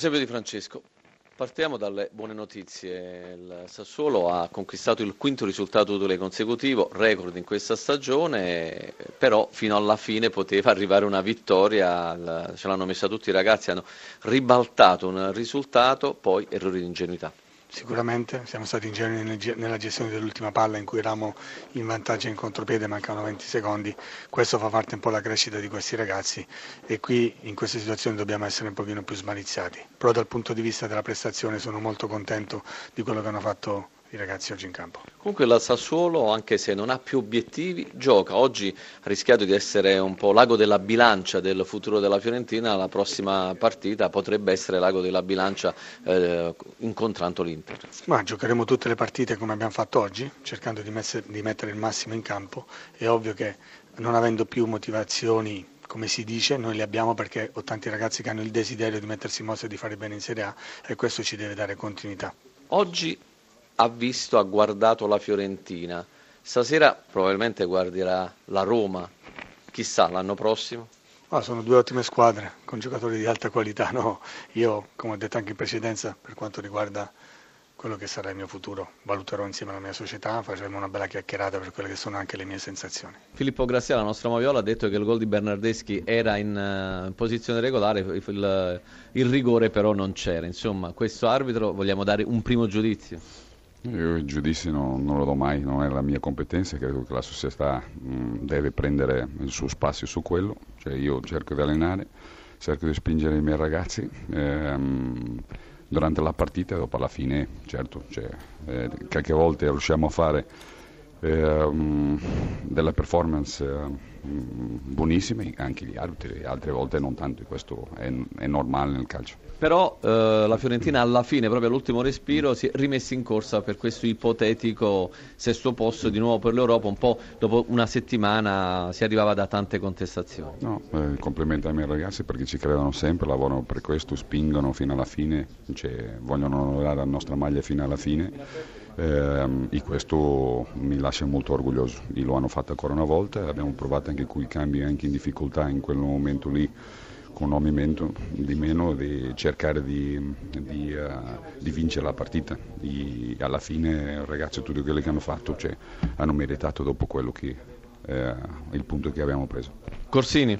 Giuseppe Di Francesco, partiamo dalle buone notizie. Il Sassuolo ha conquistato il quinto risultato utile consecutivo, record in questa stagione, però fino alla fine poteva arrivare una vittoria, ce l'hanno messa tutti i ragazzi, hanno ribaltato un risultato, poi errori di ingenuità. Sicuramente siamo stati ingenui nella gestione dell'ultima palla in cui eravamo in vantaggio in contropiede, mancavano 20 secondi, questo fa parte un po' della crescita di questi ragazzi e qui in queste situazioni dobbiamo essere un pochino più smaliziati, però dal punto di vista della prestazione sono molto contento di quello che hanno fatto i ragazzi oggi in campo. Comunque la Sassuolo, anche se non ha più obiettivi, gioca. Oggi ha rischiato di essere un po' l'ago della bilancia del futuro della Fiorentina, la prossima partita potrebbe essere l'ago della bilancia eh, incontrando l'Inter. Ma giocheremo tutte le partite come abbiamo fatto oggi, cercando di, messer, di mettere il massimo in campo. È ovvio che non avendo più motivazioni come si dice, noi le abbiamo perché ho tanti ragazzi che hanno il desiderio di mettersi in mossa e di fare bene in Serie A e questo ci deve dare continuità. Oggi ha visto, ha guardato la Fiorentina, stasera probabilmente guarderà la Roma, chissà l'anno prossimo. Ah, sono due ottime squadre con giocatori di alta qualità, no? io come ho detto anche in precedenza per quanto riguarda quello che sarà il mio futuro. Valuterò insieme alla mia società, faremo una bella chiacchierata per quelle che sono anche le mie sensazioni. Filippo Grassia, la nostra Moviola, ha detto che il gol di Bernardeschi era in uh, posizione regolare, il, il, il rigore però non c'era. Insomma, questo arbitro vogliamo dare un primo giudizio. Io il giudizio non, non, lo do mai, non è la mia competenza, credo che la società mh, deve prendere il suo spazio su quello, cioè io cerco di allenare, cerco di spingere i miei ragazzi. Ehm, durante la partita e dopo alla fine, certo, cioè, eh, qualche volta riusciamo a fare eh, delle performance eh, buonissime, anche gli arbitri, altre volte non tanto, questo è, è normale nel calcio. Però eh, la Fiorentina alla fine, proprio all'ultimo respiro, si è rimessa in corsa per questo ipotetico sesto posto di nuovo per l'Europa, un po' dopo una settimana si arrivava da tante contestazioni. No, eh, complimenti ai miei ragazzi perché ci credono sempre, lavorano per questo, spingono fino alla fine, cioè, vogliono onorare la nostra maglia fino alla fine eh, e questo mi lascia molto orgoglioso. E lo hanno fatto ancora una volta, abbiamo provato anche con i cambi anche in difficoltà in quel momento lì con un movimento di meno di cercare di, di, uh, di vincere la partita e alla fine ragazzi tutti quelli che hanno fatto cioè, hanno meritato dopo quello che eh, il punto che abbiamo preso. Corsini